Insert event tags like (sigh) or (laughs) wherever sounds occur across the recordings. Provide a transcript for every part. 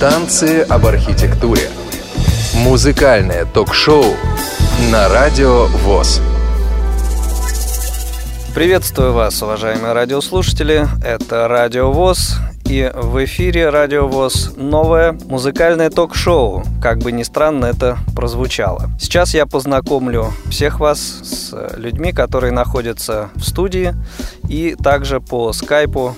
Танцы об архитектуре. Музыкальное ток-шоу на радио ВОЗ. Приветствую вас, уважаемые радиослушатели. Это Радио ВОЗ и в эфире Радио ВОЗ новое музыкальное ток-шоу. Как бы ни странно это прозвучало. Сейчас я познакомлю всех вас с людьми, которые находятся в студии и также по скайпу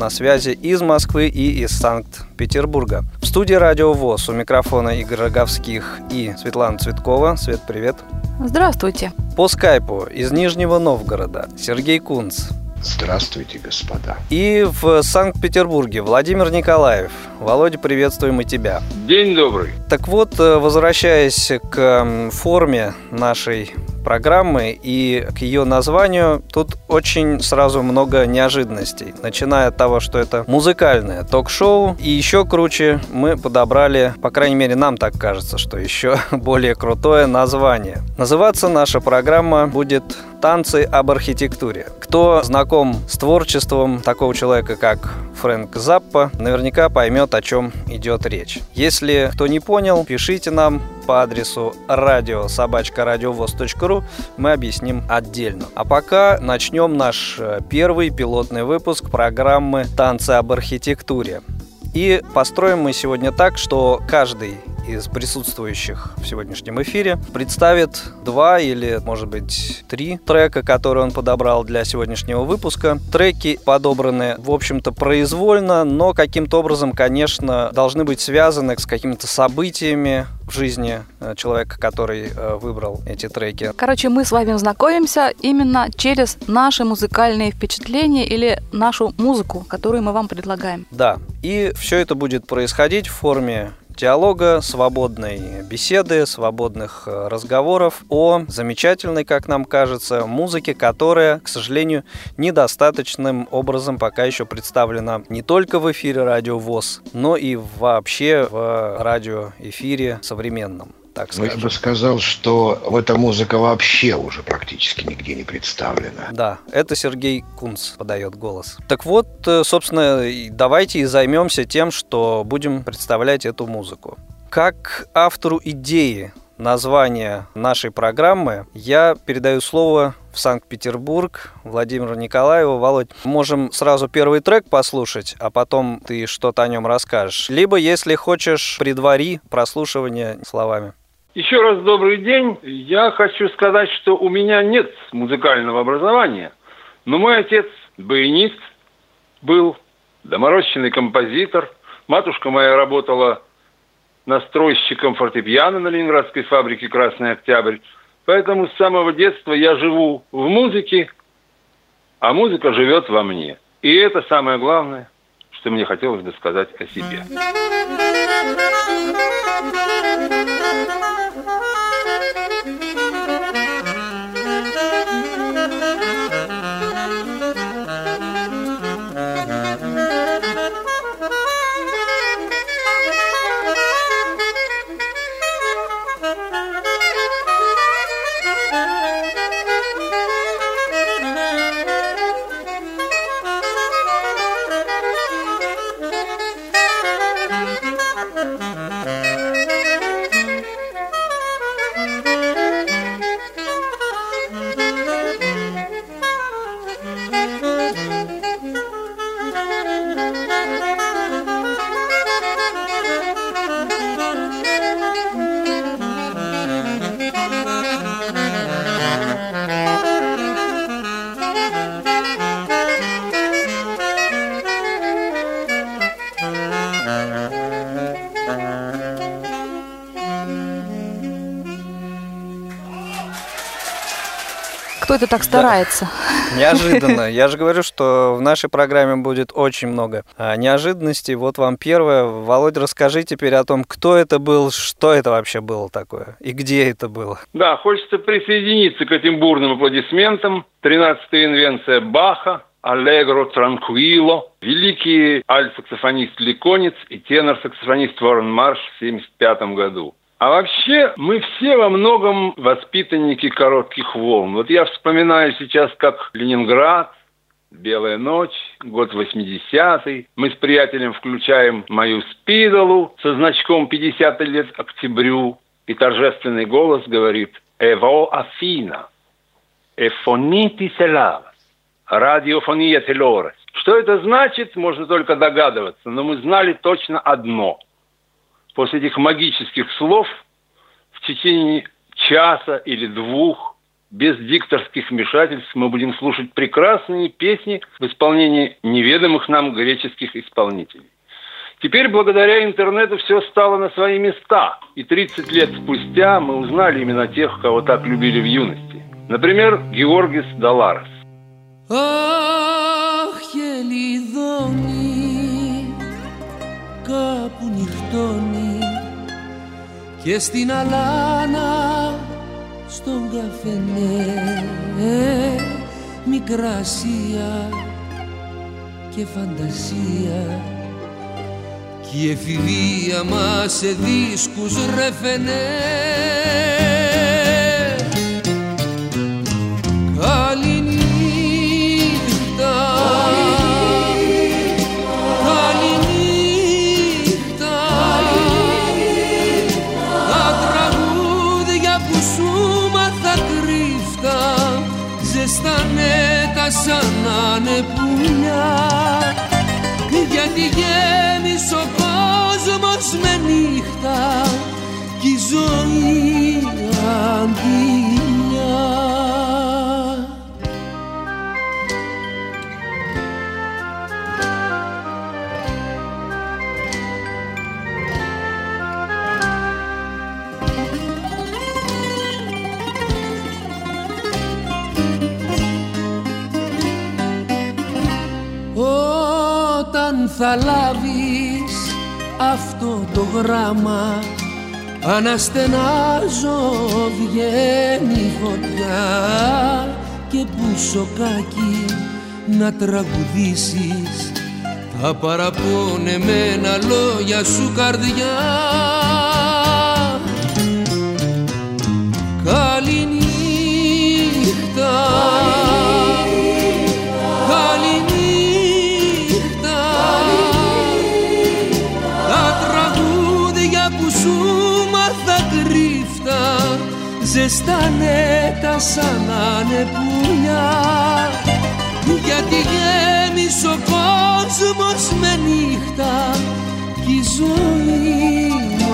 на связи из Москвы и из Санкт-Петербурга. В студии Радио ВОЗ у микрофона Игорь Роговских и Светлана Цветкова. Свет, привет. Здравствуйте. По скайпу из Нижнего Новгорода Сергей Кунц. Здравствуйте, господа. И в Санкт-Петербурге Владимир Николаев. Володя, приветствуем и тебя. День добрый. Так вот, э, возвращаясь к форме нашей программы и к ее названию, тут очень сразу много неожиданностей. Начиная от того, что это музыкальное ток-шоу, и еще круче мы подобрали, по крайней мере нам так кажется, что еще (laughs) более крутое название. Называться наша программа будет «Танцы об архитектуре». Кто знаком с творчеством такого человека, как Фрэнк Заппа, наверняка поймет, о чем идет речь. Если кто не понял, пишите нам по адресу радиособачка.радиовоз.ру мы объясним отдельно. А пока начнем наш э, первый пилотный выпуск программы «Танцы об архитектуре». И построим мы сегодня так, что каждый из присутствующих в сегодняшнем эфире представит два или, может быть, три трека, которые он подобрал для сегодняшнего выпуска. Треки подобраны, в общем-то, произвольно, но каким-то образом, конечно, должны быть связаны с какими-то событиями, в жизни э, человека, который э, выбрал эти треки. Короче, мы с вами знакомимся именно через наши музыкальные впечатления или нашу музыку, которую мы вам предлагаем. Да, и все это будет происходить в форме диалога, свободной беседы, свободных э, разговоров о замечательной, как нам кажется, музыке, которая, к сожалению, недостаточным образом пока еще представлена не только в эфире Радио ВОЗ, но и вообще в радиоэфире современном так скажем. Ну, я бы сказал, что эта музыка вообще уже практически нигде не представлена. Да, это Сергей Кунц подает голос. Так вот, э, собственно, давайте и займемся тем, что будем представлять эту музыку. Как автору идеи названия нашей программы, я передаю слово в Санкт-Петербург Владимиру Николаеву. Володь, можем сразу первый трек послушать, а потом ты что-то о нем расскажешь. Либо, если хочешь, предвари прослушивание словами. Еще раз добрый день. Я хочу сказать, что у меня нет музыкального образования, но мой отец баянист был, доморощенный композитор. Матушка моя работала настройщиком фортепиано на ленинградской фабрике «Красный Октябрь». Поэтому с самого детства я живу в музыке, а музыка живет во мне. И это самое главное, что мне хотелось бы сказать о себе. Кто это так старается? Да. Неожиданно. (laughs) Я же говорю, что в нашей программе будет очень много а, неожиданностей. Вот вам первое. Володя, расскажи теперь о том, кто это был, что это вообще было такое и где это было. Да, хочется присоединиться к этим бурным аплодисментам. 13-я инвенция Баха, Аллегро Транквило, великий альт-саксофонист Ликонец и тенор-саксофонист Ворон Марш в 1975 году. А вообще мы все во многом воспитанники коротких волн. Вот я вспоминаю сейчас, как Ленинград, «Белая ночь», год 80-й. Мы с приятелем включаем мою спидолу со значком 50 лет октябрю. И торжественный голос говорит «Эво Афина, эфонити селав, радиофония телорес». Что это значит, можно только догадываться, но мы знали точно одно после этих магических слов в течение часа или двух без дикторских вмешательств мы будем слушать прекрасные песни в исполнении неведомых нам греческих исполнителей. Теперь благодаря интернету все стало на свои места, и 30 лет спустя мы узнали именно тех, кого так любили в юности. Например, Георгис Даларес. Ах, νυχτώνει και στην αλάνα στον καφενέ. Μικρασία και φαντασία και η εφηβεία μας σε δίσκους ρεφενέ γιατί γέμισε ο κόσμος με νύχτα. Κι η ζωή θα λάβεις αυτό το γράμμα. Αναστενάζω βγαίνει φωτιά. Και που σοκάκι να τραγουδήσεις τα παραπονεμένα λόγια σου καρδιά ζεστάνε τα σαν να πουλιά γιατί γέμισε ο κόσμος με νύχτα κι η ζωή μου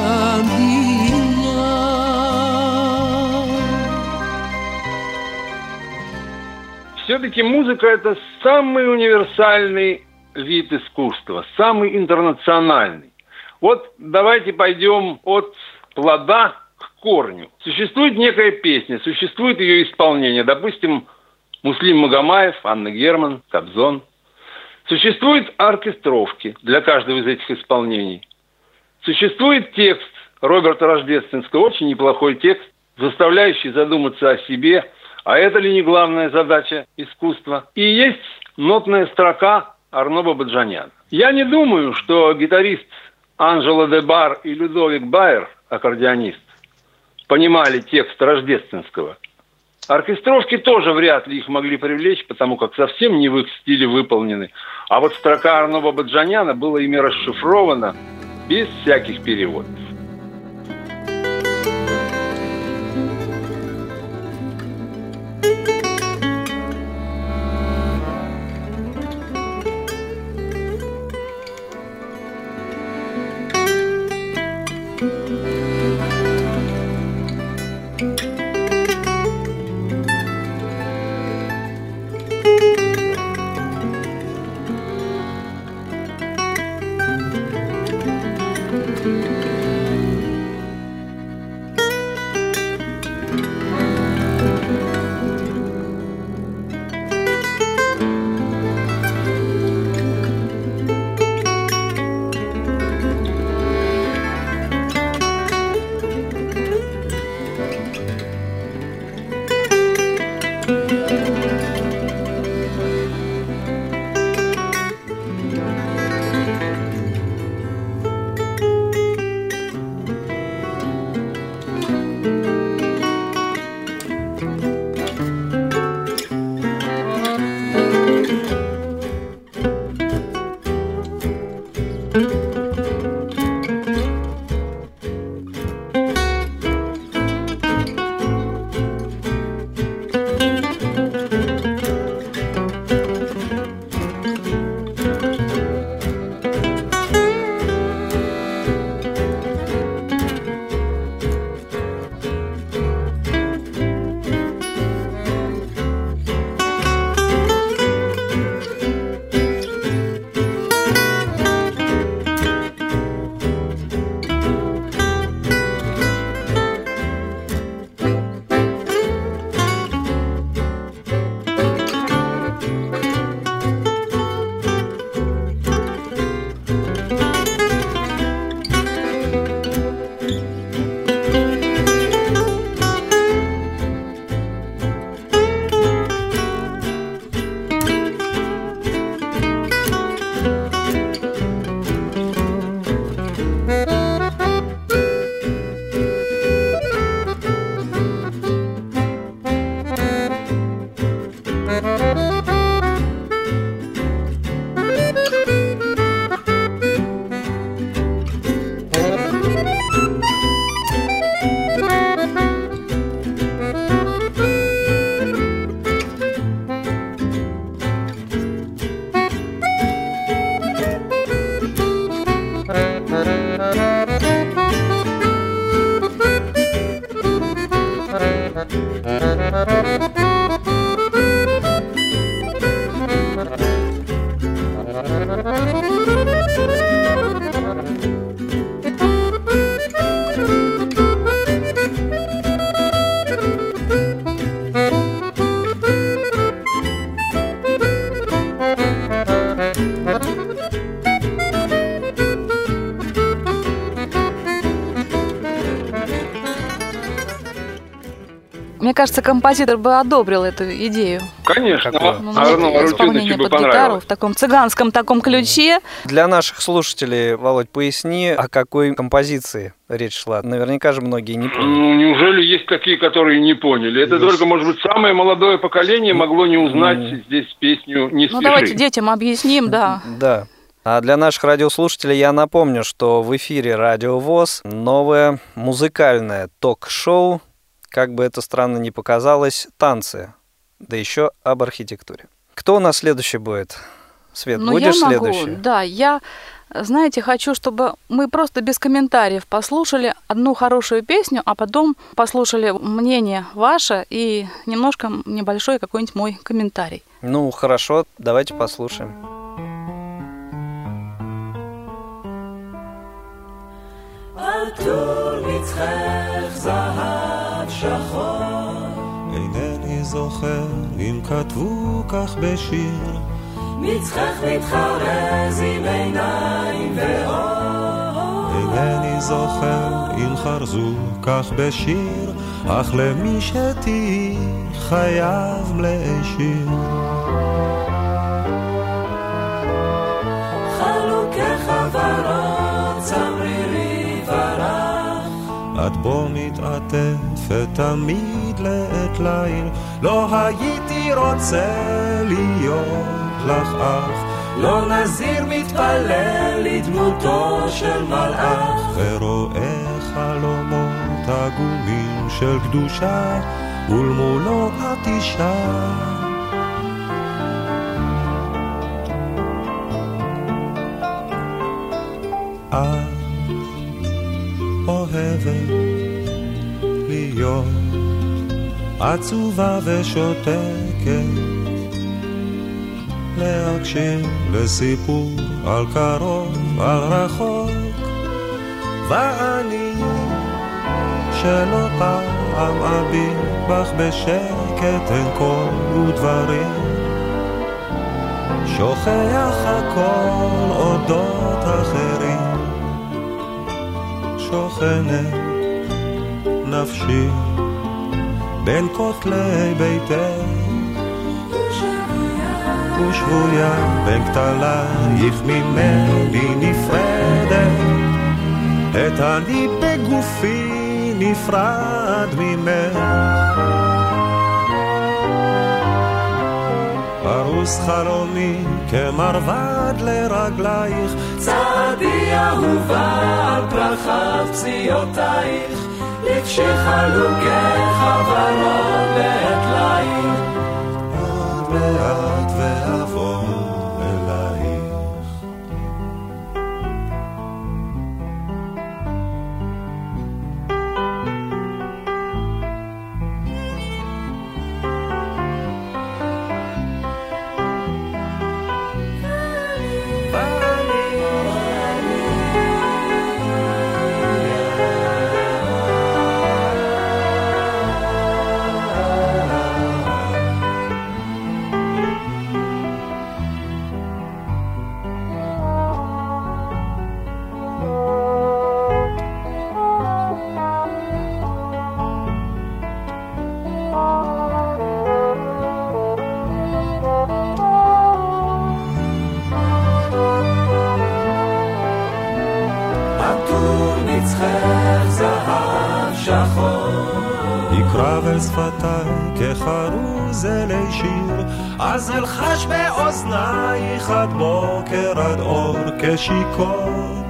Все-таки музыка это самый универсальный вид искусства, самый интернациональный. Вот давайте пойдем от плода корню. Существует некая песня, существует ее исполнение. Допустим, Муслим Магомаев, Анна Герман, Кобзон. Существуют оркестровки для каждого из этих исполнений. Существует текст Роберта Рождественского, очень неплохой текст, заставляющий задуматься о себе, а это ли не главная задача искусства. И есть нотная строка Арно Бабаджаняна. Я не думаю, что гитарист Анжела Дебар и Людовик Байер, аккордеонист, понимали текст рождественского. Оркестровки тоже вряд ли их могли привлечь, потому как совсем не в их стиле выполнены. А вот строка Арнова Баджаняна была ими расшифрована без всяких переводов. Кажется, композитор бы одобрил эту идею. Конечно, Какое? Ну, исполнение Арутюновичу бы под гитару понравилось. в таком цыганском таком ключе. Для наших слушателей, Володь, поясни, о какой композиции речь шла. Наверняка же многие не поняли. Ну, неужели есть такие, которые не поняли? Это Есть. только, может быть, самое молодое поколение могло не узнать М. здесь песню «Не Ну, спеши». давайте детям объясним, да. Да. А для наших радиослушателей я напомню, что в эфире Радио ВОЗ новое музыкальное ток-шоу, как бы это странно ни показалось, танцы, да еще об архитектуре. Кто у нас следующий будет? Свет, Ну, будешь я могу, следующий? да, я, знаете, хочу, чтобы мы просто без комментариев послушали одну хорошую песню, а потом послушали мнение ваше и немножко небольшой какой-нибудь мой комментарий. Ну, хорошо, давайте послушаем. אינני זוכר אם כתבו כך בשיר. מצחך מתחרז עם עיניים ואור. אינני זוכר אם חרזו כך בשיר, אך למי שתהי חייב להשאיר. צמרירי ורח את בו מתעטפת תמיד לעת ליל לא הייתי רוצה להיות לך אח. לא נזיר מתפלל לדמותו של מלאך. ורואה חלומות עגומים של קדושה ולמולו את את אוהבת להיות עצובה ושותקת. להקשיב לסיפור על קרוב, על רחוק. ואני שלא פעם אביט בך בשקט אין קול ודברים שוכח הכל אודות אחרים. שוכנת נפשי בין כותלי ביתך ושבויה בין כתלייך ממני נפרדת. את אני בגופי נפרד ממך. פרוס חלומי כמרבד לרגלייך. צעדי אהובה על פרחת פציעותייך לכשחלוקי חברות בעת ליל עוד מעט שיר. אז אלחש באוזנייך עד בוקר עד אור כשיכור.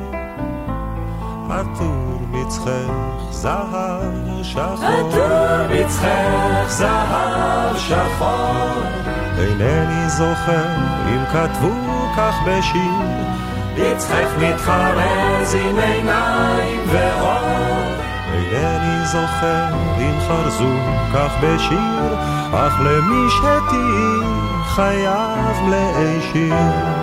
עטור מצחך זהב שחור. עטור מצחך זהב שחור. אינני זוכר אם כתבו כך בשיר. מצחך מתחרז עם עיניים ואור אינני זוכר אם חרזו כך בשיר, אך למי שתהי חייב להישיר.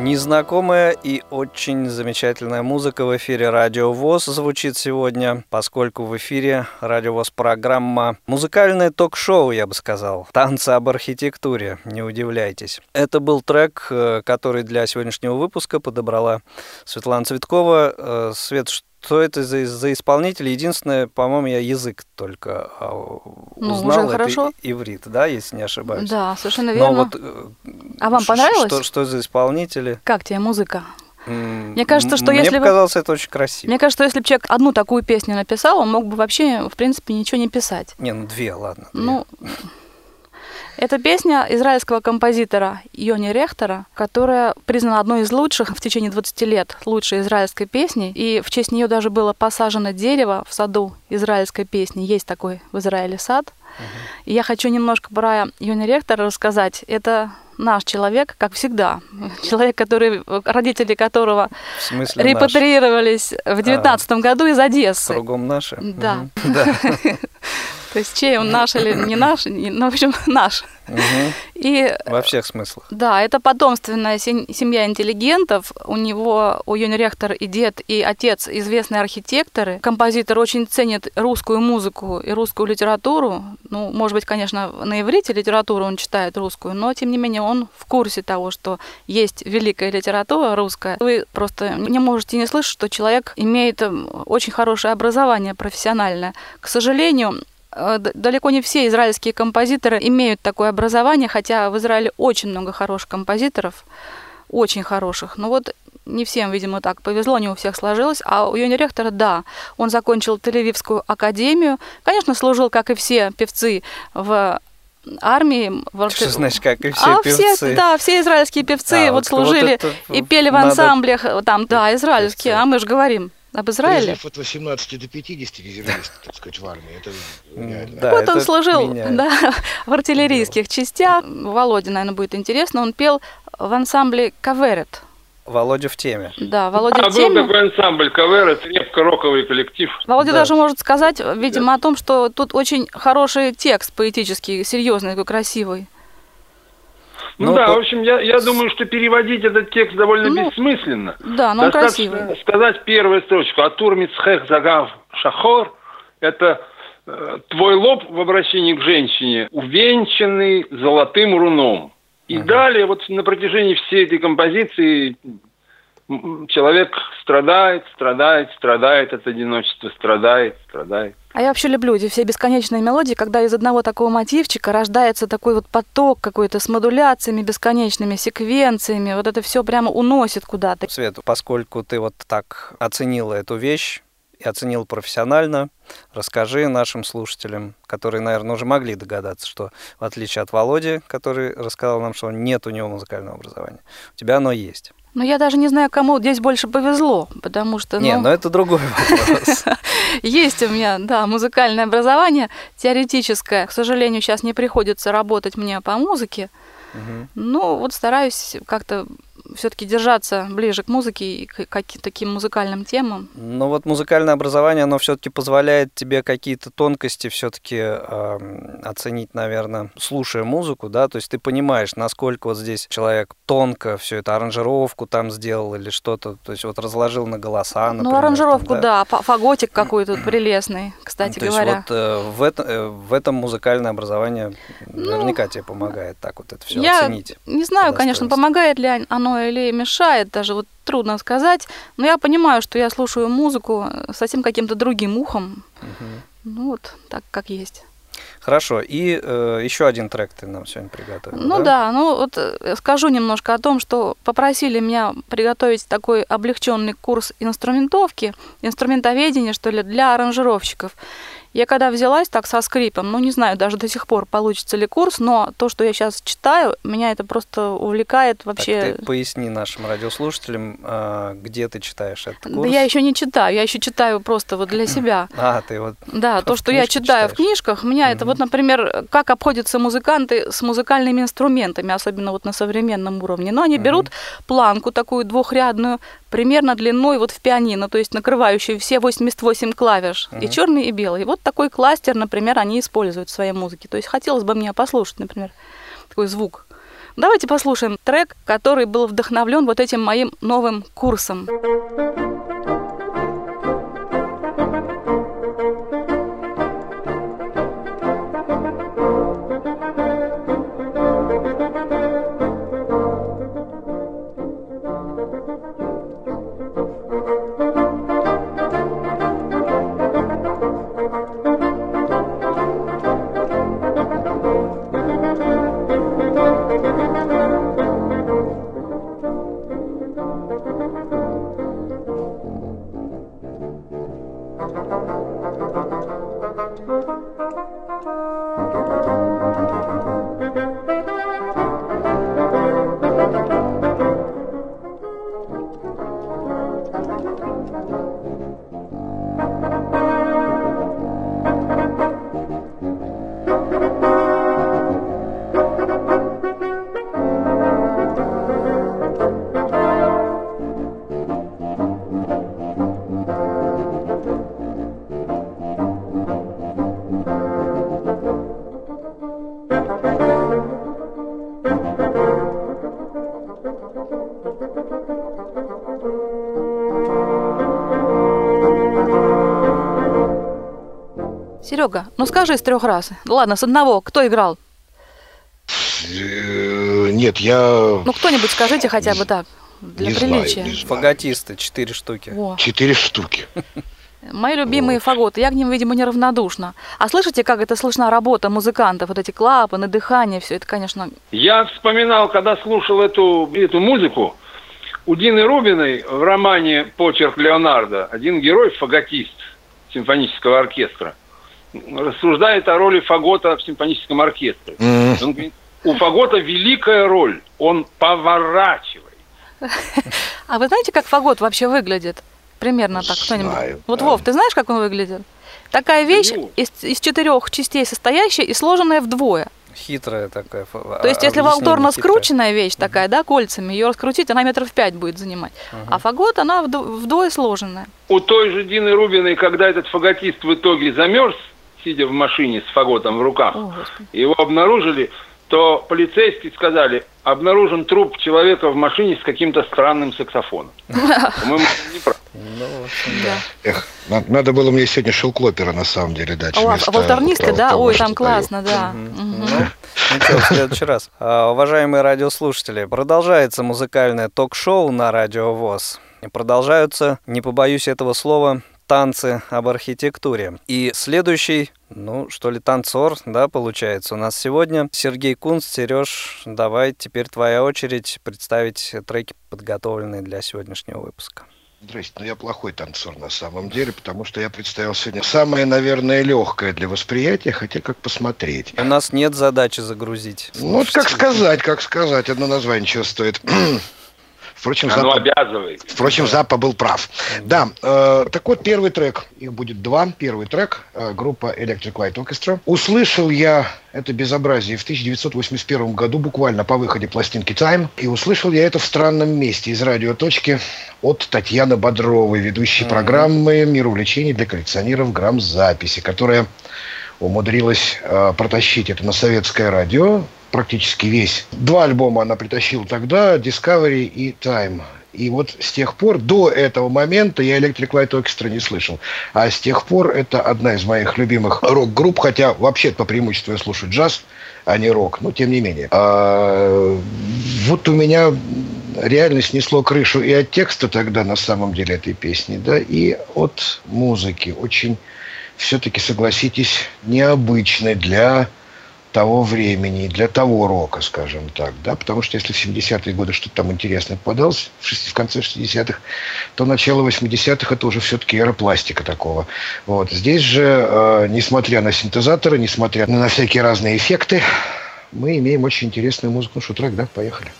Незнакомая и очень замечательная музыка в эфире Радио ВОЗ звучит сегодня, поскольку в эфире Радио ВОЗ программа музыкальное ток-шоу, я бы сказал, танцы об архитектуре, не удивляйтесь. Это был трек, э, который для сегодняшнего выпуска подобрала Светлана Цветкова. Э, Свет, что это за, за исполнитель? Единственное, по-моему, я язык только а, Ну, узнал. уже это хорошо. иврит, да, если не ошибаюсь. Да, совершенно Но верно. вот, э, А вам понравилось? Что, что за исполнители? Как тебе музыка? Мне кажется, что мне если показалось это очень красиво. Мне кажется, если бы человек одну такую песню написал, он мог бы вообще, в принципе, ничего не писать. Не, ну две, ладно. две. Ну, это песня израильского композитора Йони Рехтера, которая признана одной из лучших в течение 20 лет, лучшей израильской песни. И в честь нее даже было посажено дерево в саду израильской песни. Есть такой в Израиле сад. И я хочу немножко про Йони Рехтера рассказать. Это наш человек, как всегда. Человек, который, родители которого в смысле наш? репатриировались в 19 году из Одессы. Кругом наши? Да. (laughs) Да. (laughs) То есть чей он наш или не наш, ну, в общем, (laughs) наш. И Во всех смыслах. да, это потомственная се- семья интеллигентов. У него, у Йони Рехтер и дед, и отец известные архитекторы. Композитор очень ценит русскую музыку и русскую литературу. Ну, может быть, конечно, на иврите литературу он читает русскую, но, тем не менее, он в курсе того, что есть великая литература русская. Вы просто не можете не слышать, что человек имеет очень хорошее образование профессиональное. К сожалению, Далеко не все израильские композиторы имеют такое образование, хотя в Израиле очень много хороших композиторов, очень хороших. Но вот не всем, видимо, так повезло, не у всех сложилось. А у Йони Рехтера, да, он закончил Тель-Авивскую академию. Конечно, служил, как и все певцы, в армии. Что значит, как и все а певцы? все, да, все израильские певцы А, вот вот- вот служили это и пели в надо- ансамблях, э, там, да, израильские, певцы. а мы же говорим об Израиле. Призыв от 18 до 50 резервист, так сказать, в армии. Это реально. да, вот он это служил меняет. да, (laughs) в артиллерийских частях. Володя, наверное, будет интересно. Он пел в ансамбле Каверет. Володя в теме. Да, Володя А в был теме. такой ансамбль КВР, это крепко-роковый коллектив. Володя Да. даже может сказать, видимо, о том, что тут очень хороший текст поэтический, серьезный, такой красивый. Ну, Ну, да, по- в общем, я, я думаю, что переводить этот текст довольно Ну, бессмысленно. Да, но он Достаточно красивый. сказать первую строчку. Атур мицхех загав шахор – это э, твой лоб в обращении к женщине, увенчанный золотым руном. И далее, вот на протяжении всей этой композиции человек страдает, страдает, страдает от одиночества, страдает, страдает. А я вообще люблю эти все бесконечные мелодии, когда из одного такого мотивчика рождается такой вот поток какой-то с модуляциями бесконечными, секвенциями. Вот это все прямо уносит куда-то. Свет, поскольку ты вот так оценила эту вещь и оценил профессионально, расскажи нашим слушателям, которые, наверное, уже могли догадаться, что в отличие от Володи, который рассказал нам, что нет у него музыкального образования, у тебя оно есть. Но я даже не знаю, кому здесь больше повезло, потому что... Не, ну, но это другой вопрос. (laughs) Есть у меня, да, музыкальное образование, теоретическое. К сожалению, сейчас не приходится работать мне по музыке. Ну, вот стараюсь как-то все-таки держаться ближе к музыке и к каким таким музыкальным темам. Но вот музыкальное образование, оно все-таки позволяет тебе какие-то тонкости все-таки оценить, наверное, слушая музыку, да, то есть ты понимаешь, насколько вот здесь человек тонко все это, аранжировку там сделал или что-то, то есть вот разложил на голоса, например. ну, аранжировку, там, да, фа- фаготик какой-то прилесный, кстати то говоря. есть вот э, в, это, э, в этом музыкальное образование наверняка тебе помогает так вот это все Ну, Я оценить. Не знаю, конечно, помогает ли оно или мешает, даже вот трудно сказать. Но я понимаю, что я слушаю музыку с совсем каким-то другим ухом. Мгм. Ну вот, так как есть. Хорошо, и э, еще один трек ты нам сегодня приготовил. Ну да, ну вот э, скажу немножко о том, что попросили меня приготовить такой облегченный курс инструментовки, инструментоведения, что ли, для аранжировщиков. Я когда взялась так со скрипом, ну не знаю даже до сих пор, получится ли курс, но то, что я сейчас читаю, меня это просто увлекает вообще. Так ты поясни нашим радиослушателям, а, где ты читаешь этот курс. Да я еще не читаю, я еще читаю просто вот для (clears throat) себя. А, ты вот. Да, то, что я читаю читаешь. в книжках, меня это вот, например, как обходятся музыканты с музыкальными инструментами, особенно вот на современном уровне. Но они берут планку такую двухрядную, примерно длиной вот в пианино, то есть накрывающую все 88 клавиш, и черный, и белый. И вот такой кластер, например, они используют в своей музыке. То есть хотелось бы мне послушать, например, такой звук. Давайте послушаем трек, который был вдохновлен вот этим моим новым курсом. Серега, ну скажи с трех раз. Ладно, с одного. Кто играл? Э, Нет, я Ну кто-нибудь скажите хотя бы так, для не знаю, приличия. не знаю. Фаготисты, четыре штуки. Четыре штуки. Мои любимые фаготы, я к ним, видимо, неравнодушна. А слышите, как это слышна работа музыкантов, вот эти клапаны, дыхание, все это, конечно, Я вспоминал, когда слушал эту, эту музыку, у Дины Рубиной в романе «Почерк Леонардо» один герой, фаготист симфонического оркестра, рассуждает о роли фагота в симфоническом оркестре. М. Он говорит, у фагота великая роль, он поворачивает. А вы знаете, как фагот вообще выглядит? Примерно так кто-нибудь. Знаю, вот да. Вов, ты знаешь, как он выглядит? Такая вещь Ну. из, из четырех частей состоящая и сложенная вдвое. Хитрая такая. фа- То есть, если волторно скрученная вещь такая, да, кольцами, ее раскрутить, она метров пять будет занимать. А фагот, она вдво- вдвое сложенная. У той же Дины Рубиной, когда этот фаготист в итоге замерз, сидя в машине с фаготом в руках, О, Господи. его обнаружили, то полицейские сказали, обнаружен труп человека в машине с каким-то странным саксофоном. (laughs) По-моему, неправда. Ну, в общем, да. Эх, на- надо было мне сегодня шелклопера на самом деле дать. А, вместо да? того, Ой, там классно, да. Ну, ничего, в следующий раз. А, Уважаемые радиослушатели, продолжается музыкальное ток-шоу на Радио ВОЗ. Продолжаются, не побоюсь этого слова, танцы об архитектуре. И следующий, ну, что ли, танцор, да, получается, у нас сегодня Сергей Кунц. Сереж, давай, теперь твоя очередь представить треки, подготовленные для сегодняшнего выпуска. Здрасте, ну я плохой танцор на самом деле, потому что я представил сегодня самое, наверное, легкое для восприятия, хотя как посмотреть. У нас нет задачи загрузить. Ну, вот как сказать, как сказать, одно название чего стоит. (clears throat) Впрочем, Оно Запад, обязывает. впрочем, Запа был прав. Да, э, так вот, первый трек, их будет два. Первый трек, э, группа Electric Light Orchestra. Услышал я это безобразие в 1981 году, буквально по выходе пластинки Time. И услышал я это в странном месте из радиоточки от Татьяны Бодровой, ведущей программы «Мир увлечений» для коллекционеров грамм-записи, которая умудрилась э, протащить это на советское радио практически весь. Два альбома она притащила тогда, Discovery и Time. И вот с тех пор, до этого момента, я Electric Light Orchestra не слышал. А с тех пор это одна из моих любимых рок-групп, хотя вообще по преимуществу я слушаю джаз, а не рок, но тем не менее. А, вот у меня реально снесло крышу и от текста тогда, на самом деле, этой песни, да, и от музыки. Очень все-таки, согласитесь, необычной для того времени, для того рока, скажем так, да, потому что если в 70-е годы что-то там интересное попадалось, в, в конце 60-х, то начало 80-х это уже все-таки эра пластика такого. Вот. Здесь же, э, несмотря на синтезаторы, несмотря на всякие разные эффекты, мы имеем очень интересную музыку. Ну что, трек, да? Поехали.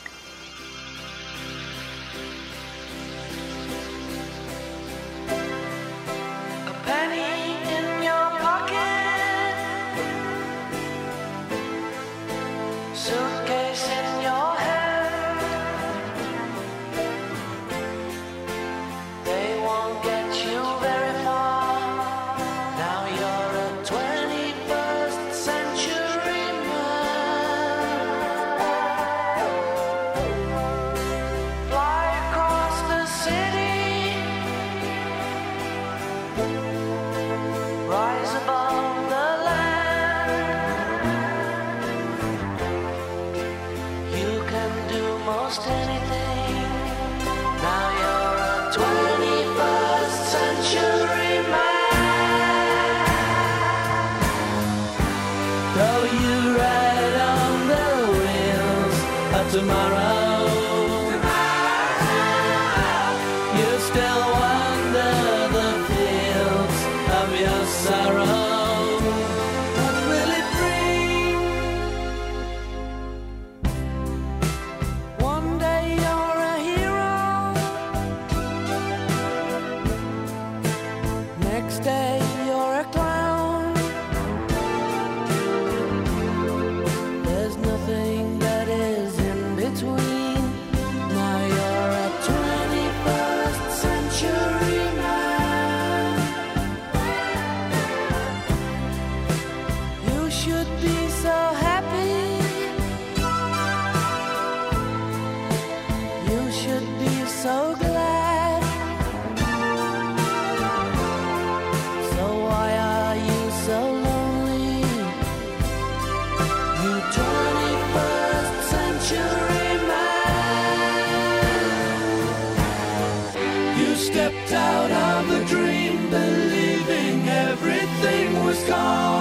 stepped out of the dream, believing everything was gone.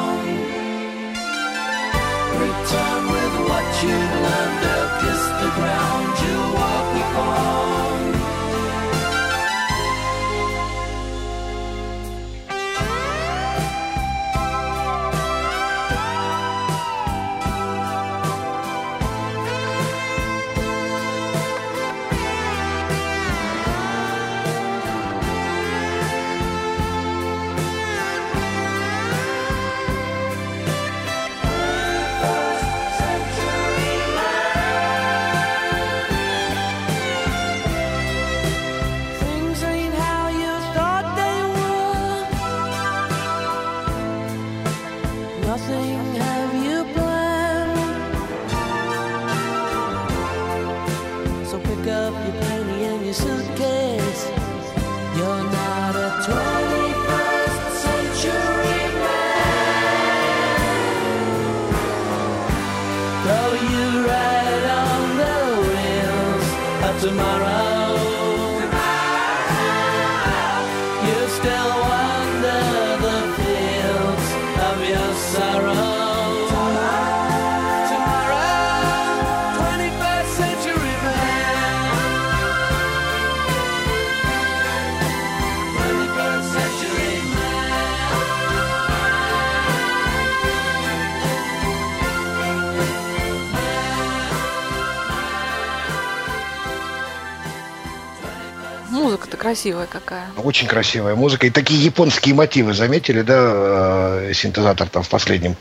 Красивая какая. Очень красивая музыка. И такие японские мотивы, заметили, да, э, синтезатор там в последнем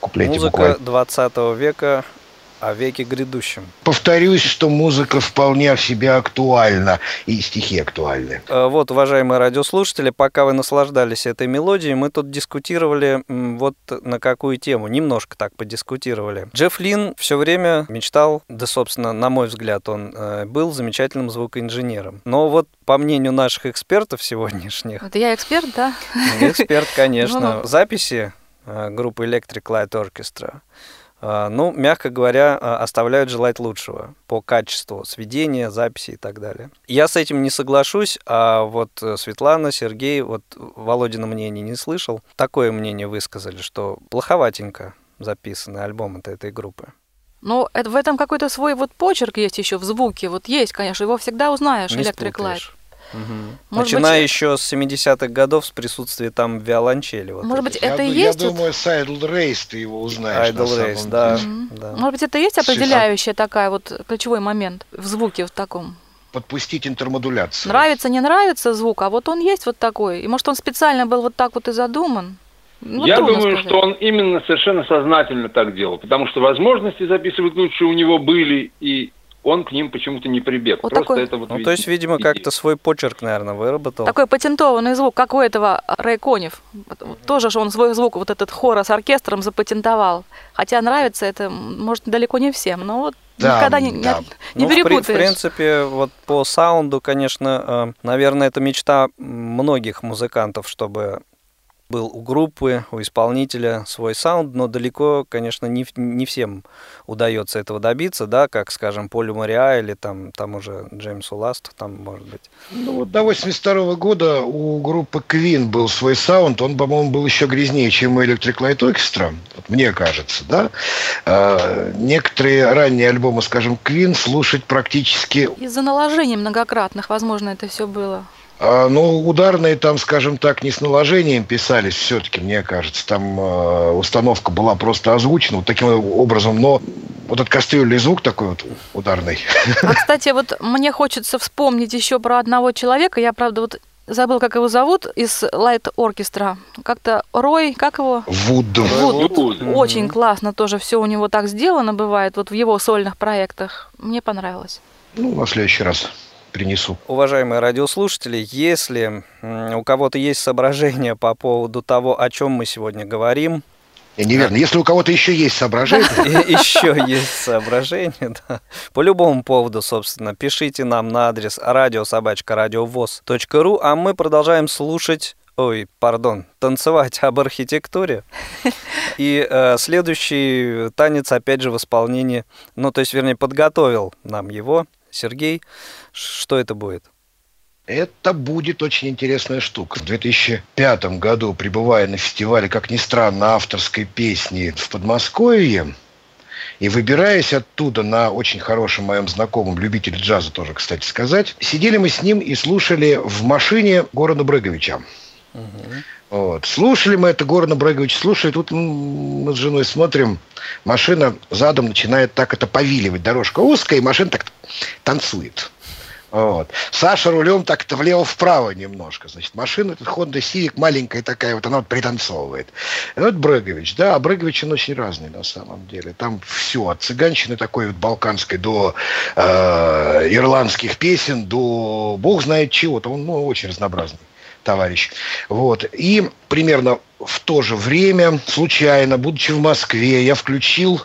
куплете Музыка буквально. 20 века о веке грядущем. Повторюсь, что музыка вполне в себе актуальна, и стихи актуальны. Э, вот, уважаемые радиослушатели, пока вы наслаждались этой мелодией, мы тут дискутировали вот на какую тему, немножко так подискутировали. Джефф Лин все время мечтал, да, собственно, на мой взгляд, он э, был замечательным звукоинженером. Но вот по мнению наших экспертов сегодняшних... Это я эксперт, да? Эксперт, конечно. (laughs) Ну, Записи э, группы Electric Light Orchestra ну, мягко говоря, а, оставляют желать лучшего по качеству сведения, записи и так далее. Я с этим не соглашусь, а вот э, Светлана, Сергей, вот Володина мнение не слышал. Такое мнение высказали, что плоховатенько записанный альбом от этой группы. Но это, в этом какой-то свой вот почерк есть еще в звуке. Вот есть, конечно, его всегда узнаешь, Не Electric Light. Мгм. Может Начиная быть, еще с 70-х годов с присутствия там виолончели. Вот Может быть, это я, и я есть вот- думаю, с Idle Race ты его узнаешь. на Idle Race, да, Мгм. да. Может быть, это и есть определяющая такая вот ключевой момент в звуке в таком. Подпустить интермодуляцию. Нравится, не нравится звук, а вот он есть вот такой. И может, он специально был вот так вот и задуман. Ну, Я думаю, сказать. что он именно совершенно сознательно так делал, потому что возможности записывать лучше у него были, и он к ним почему-то не прибег. Вот Просто такой- это вот Ну, то есть, видимо, как-то свой почерк, наверное, выработал. Такой патентованный звук, как у этого Рэй Конев. Вот Тоже же он свой звук, вот этот хора с оркестром запатентовал. Хотя нравится это, может, далеко не всем, но вот Да, никогда не, не, да. не Ну, в при- перепутаешь. В принципе, вот по саунду, конечно, э, наверное, это мечта многих музыкантов, чтобы был у группы, у исполнителя свой саунд, но далеко, конечно, не, не всем удается этого добиться, да, как, скажем, Полю Мариа или там, там уже Джеймсу Ласт, там, может быть. Ну, вот до 82 года у группы Queen был свой саунд. Он, по-моему, был еще грязнее, чем у Electric Light Orchestra. Вот мне кажется, да. А, некоторые ранние альбомы, скажем, Queen слушать практически... Из-за наложений многократных, возможно, это все было. А, ну, ударные там, скажем так, не с наложением писались все-таки, мне кажется. Там а, установка была просто озвучена вот таким образом. Но вот этот кастрюльный звук такой вот ударный. А, кстати, вот мне хочется вспомнить еще про одного человека. Я, правда, вот забыл, как его зовут, из Light Оркестра. Как-то Рой, как его? Вуд. Вот, Вуд. очень классно тоже все у него так сделано бывает, вот в его сольных проектах. Мне понравилось. Ну, на следующий раз принесу. Уважаемые радиослушатели, если у кого-то есть соображения по поводу того, о чем мы сегодня говорим, Не, неверно. Если у кого-то еще есть соображения, (laughs) еще есть соображения, да. По любому поводу, собственно, пишите нам на адрес радиособачка.радиовоз.ру, а мы продолжаем слушать, ой, пардон, танцевать об архитектуре. И э, следующий танец, опять же, в исполнении, ну, то есть, вернее, подготовил нам его Сергей. Что это будет? Это будет очень интересная штука. В 2005 году, пребывая на фестивале, как ни странно, авторской песни в Подмосковье, и выбираясь оттуда на очень хорошем моем знакомом, любителе джаза тоже, кстати сказать, сидели мы с ним и слушали в машине Горана Бреговича. Вот. Слушали мы это, Горана Брегович слушает, тут мы с женой смотрим, машина задом начинает так это повиливать, дорожка узкая, и машина так танцует. Вот. Саша рулем так-то влево-вправо немножко. Значит, машина, этот Honda Civic маленькая такая, вот она вот пританцовывает. Вот Брегович, да, а Брегович он очень разный на самом деле. Там все, от цыганщины такой вот балканской до э, ирландских песен, до бог знает чего-то. Он ну, очень разнообразный товарищ. Вот. И примерно в то же время, случайно, будучи в Москве, я включил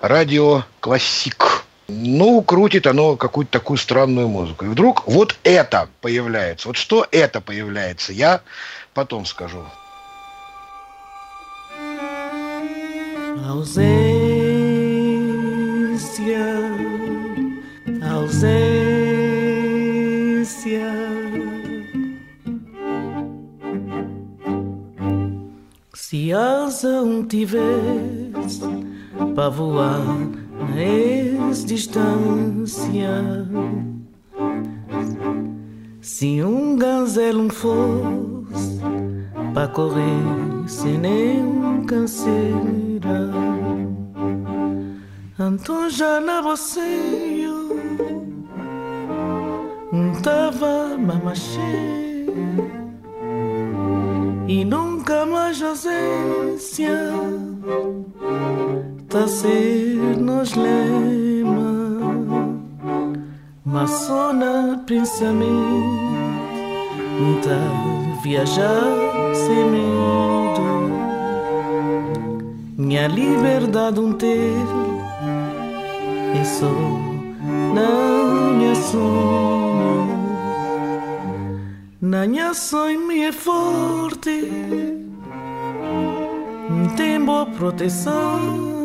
радио «Классик». Ну, крутит оно какую-то такую странную музыку. И вдруг вот это появляется. Вот что это появляется, я потом скажу. Ausência, ausência. Se asa um tivesse para voar ex-distância, se um gazelo fosse para correr sem nenhum canseira, então já na você não tava mamachê e nunca mais ausência ser nos lema. Na pensamento tá viajar sem medo minha liberdade um ter. É só na minha sonho na minha sonho me é forte. Tem boa proteção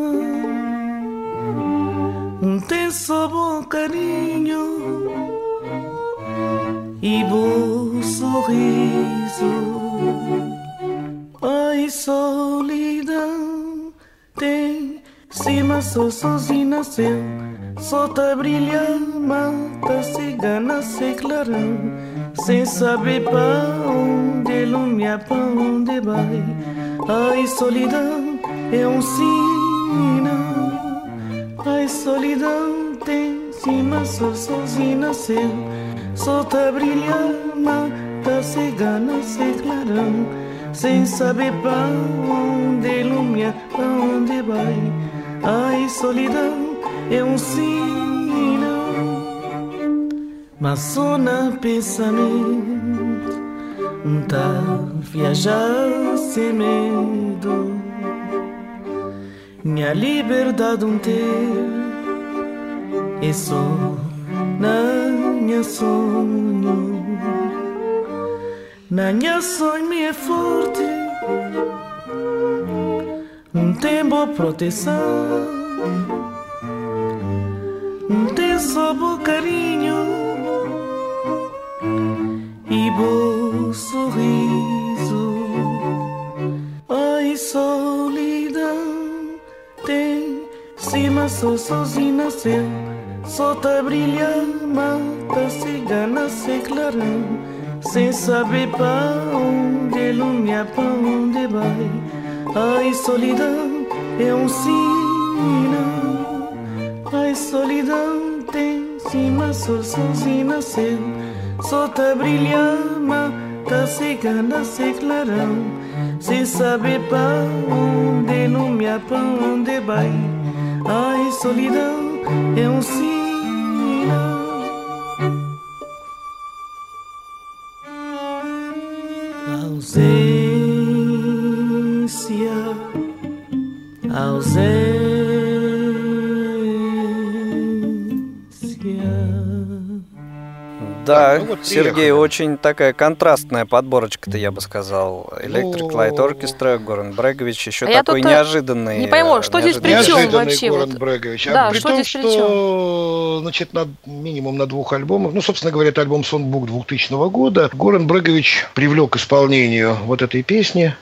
tem só bom carinho e bom sorriso ai solidão tem amassou sozinho nasceu. Solta brilha, mata cigana, sem clarão. Sem saber pra onde ilumina, pra onde vai. Ai, solidão é um sinal. Solidão tem cima, só sozinho nasceu. Solta brilha, mata cigana, sem clarão. Sem saber pra onde ilumina, pra onde vai. Ai, solidão é um sinal. Mas só na pensamento Tá viajar sem medo Minha liberdade um ter e sonha sonho. Nanha sonho me é forte. Um tempo proteção. Um bom carinho. E bom sorriso. Ai solidão. Tem cima sou sozinha seu Solta brilha, mata cigana sem clarão. Sem saber pra onde ilumina, pra onde vai. Ai, solidão é um sinal. Ai, solidão tem cima, só sozinho nasceu. Solta brilha, mata cigana sem clarão. Sem saber pra onde ilumina, pra onde vai. Ai, solidão é um sinal. Да, Так, ну вот Сергей, приехали. очень такая контрастная подборочка-то, я бы сказал. Electric Light. Orchestra, Горан Брегович, еще А я такой тут, э, неожиданный. не пойму, э, что здесь при Неожиданный вообще Горан вот? Брегович. А Да, при что том, здесь при что значит, на, минимум на двух альбомах, ну, собственно говоря, это альбом «Сонгбук» 2000 года, Горан Брегович привлек к исполнению вот этой песни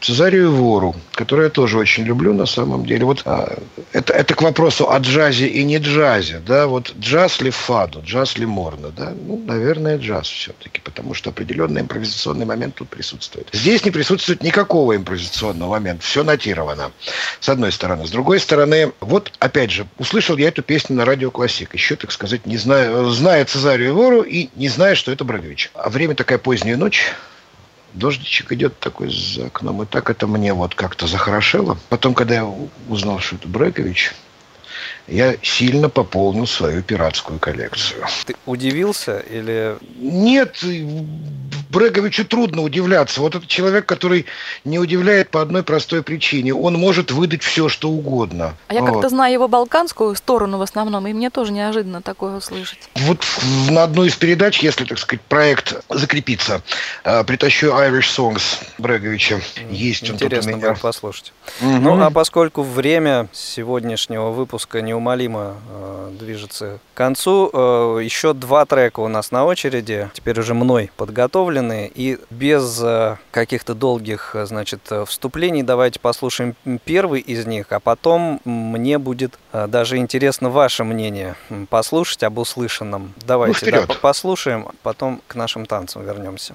Цезарию Вору, которую я тоже очень люблю на самом деле. Вот а, это, это к вопросу о джазе и не джазе, да, вот джаз ли фаду, джаз ли морно, да, ну, наверное, джаз все-таки, потому что определенный импровизационный момент тут присутствует. Здесь не присутствует никакого импровизационного момента, все нотировано, с одной стороны. С другой стороны, вот, опять же, услышал я эту песню на радио Классик, еще, так сказать, не знаю, зная Цезарию Вору и не зная, что это Брегович. А время такая поздняя ночь, Дождичек идет такой за окном, и так это мне вот как-то захорошело. Потом, когда я узнал, что это Брекович, я сильно пополнил свою пиратскую коллекцию. Ты удивился или... Нет, Бреговичу трудно удивляться. Вот это человек, который не удивляет по одной простой причине. Он может выдать все, что угодно. А я Вот. как-то знаю его балканскую сторону в основном, и мне тоже неожиданно такое услышать. Вот на одну из передач, если, так сказать, проект закрепится, э, притащу Irish Songs Бреговича. Есть он тут у Интересно меня. послушать. Мгм. Ну, а поскольку время сегодняшнего выпуска неумолимо э, движется к концу, э, еще два трека у нас на очереди, теперь уже мной подготовлены, и без э, каких-то долгих, э, значит, э, вступлений давайте послушаем первый из них, а потом мне будет э, даже интересно ваше мнение послушать об услышанном. Давайте да, вперед. по- послушаем, а потом к нашим танцам вернемся.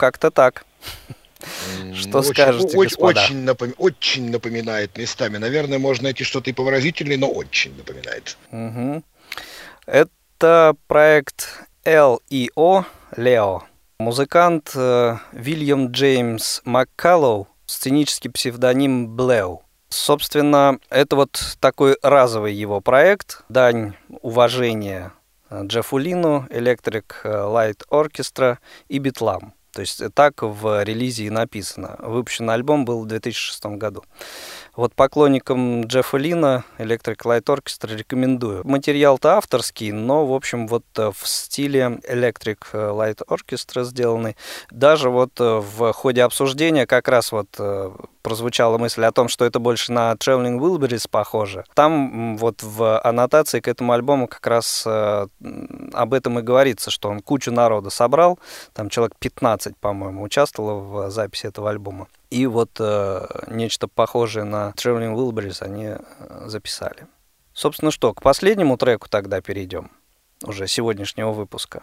Как-то так. Что Очень- скажете, очень, господа? Очень, напом- очень напоминает местами. Наверное, можно найти что-то и повыразительнее, но очень напоминает. Мгм. Это проект L.E.O. Лео. Музыкант э, Вильям Джеймс Маккаллоу, сценический псевдоним Блэу. Собственно, это вот такой разовый его проект, дань уважения э, Джеффу Лину, Electric Light Orchestra и Битлам. То есть так в релизе и написано. Выпущен альбом был в 2006 году. Вот поклонникам Джеффа Лина Electric Light Orchestra рекомендую. Материал-то авторский, но, в общем, вот э, в стиле Electric Light Orchestra сделанный. Даже вот э, в ходе обсуждения как раз вот э, прозвучала мысль о том, что это больше на Traveling Wilburys похоже. Там вот в аннотации к этому альбому как раз э, об этом и говорится, что он кучу народа собрал, там человек 15, по-моему, участвовало в записи этого альбома. И вот э, нечто похожее на Traveling Wilburys они э, записали. Собственно, что, к последнему треку тогда перейдем, уже сегодняшнего выпуска.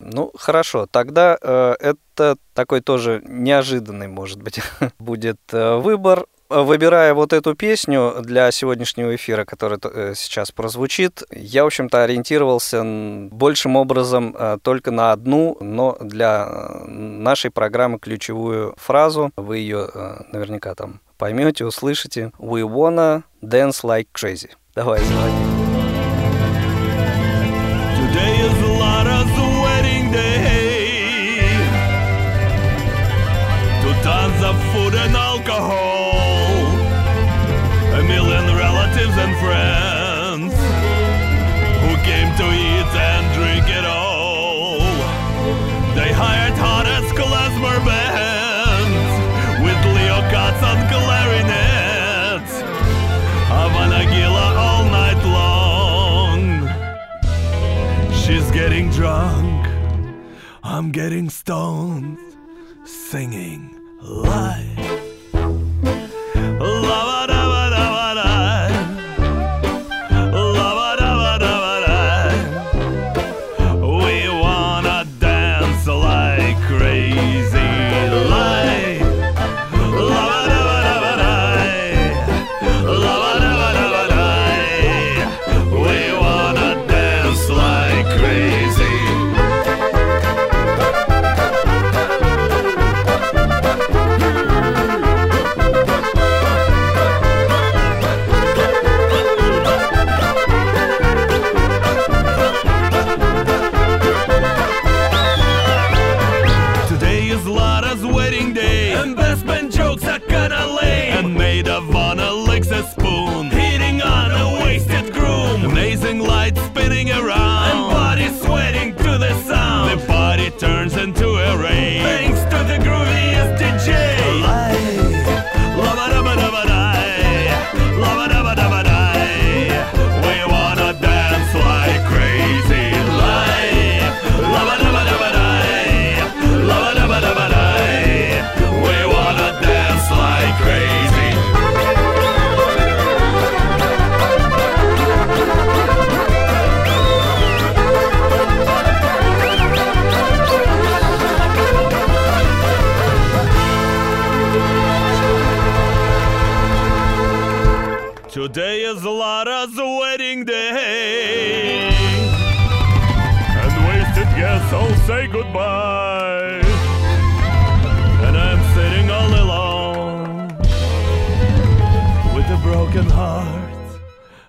Ну, хорошо, тогда э, это такой тоже неожиданный, может быть, (laughs) будет э, выбор. Выбирая вот эту песню для сегодняшнего эфира, которая э, сейчас прозвучит, я, в общем-то, ориентировался большим образом э, только на одну, но для э, нашей программы ключевую фразу. Вы ее наверняка там поймете, услышите. We wanna dance like crazy. Давай, заводи. Drunk. I'm getting stoned. Singing live. La-ba-da-ba-da-ba-da.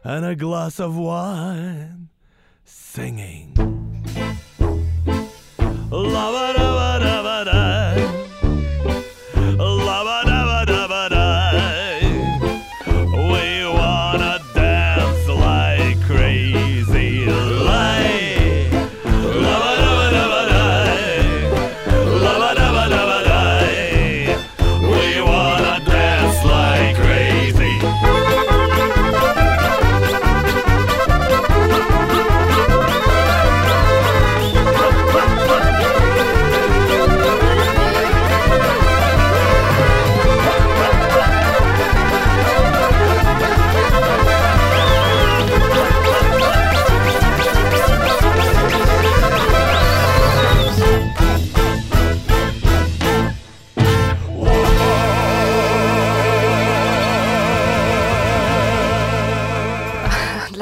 And a glass of wine, singing. La-ba-da-ba-da-ba-da.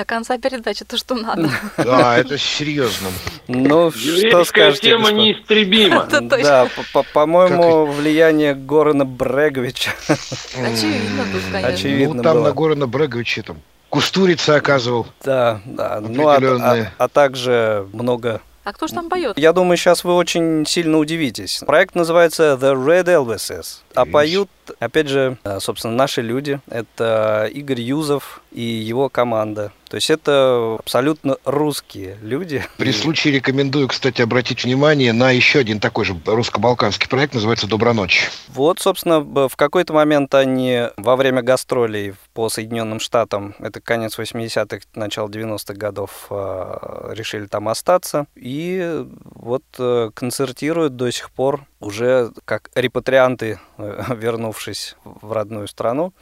Конца передачи то, что надо. Да, это серьезно. Ну, что скажете, тема неистребима. Да, по- по- по-моему, влияние Горана Бреговича Очевидно тут, конечно. очевидно ну, там на Горана Бреговича там Кустурица оказывал. Да, да. Ну, а, а- а также много А кто ж там поет? Я думаю, сейчас вы очень сильно удивитесь. Проект называется The Red Elvises. А поют, опять же, э, собственно, наши люди. Это Игорь Юзов и его команда. То есть это абсолютно русские люди. При случае рекомендую, кстати, обратить внимание на еще один такой же русско-балканский проект, называется «Доброночь». Вот, собственно, в какой-то момент они во время гастролей по Соединенным Штатам, это конец 80-х, начало 90-х годов, э, решили там остаться. И вот э, концертируют до сих пор уже как репатрианты, э, (laughs) вернувшись в родную страну.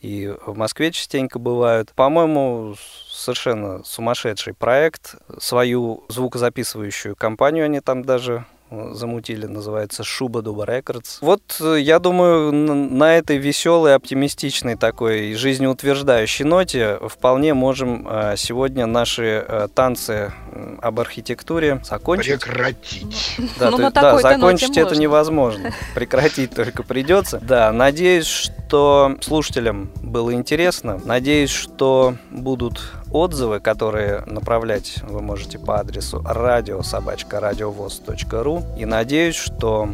И в Москве частенько бывают. По-моему, совершенно сумасшедший проект. Свою звукозаписывающую компанию они там даже замутили, называется Шуба Дуба Рекордс. Вот, э, я думаю, на этой веселой, оптимистичной такой жизнеутверждающей ноте вполне можем э, сегодня наши э, танцы об архитектуре закончить. Прекратить. Да, Ну, то на есть, да, закончить это можно. невозможно. Прекратить только придется. Да, надеюсь, что слушателям было интересно. Надеюсь, что будут отзывы, которые направлять вы можете по адресу радиособачка.радиовоз.ру. И надеюсь, что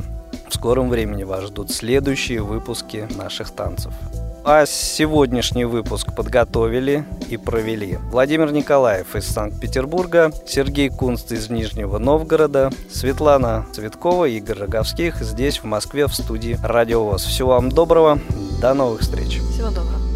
в скором времени вас ждут следующие выпуски наших танцев. А сегодняшний выпуск подготовили и провели Владимир Николаев из Санкт-Петербурга, Сергей Кунст из Нижнего Новгорода, Светлана Цветкова Игорь Роговских здесь, в Москве, в студии Радио ВОЗ. Всего вам доброго, до новых встреч! Всего доброго.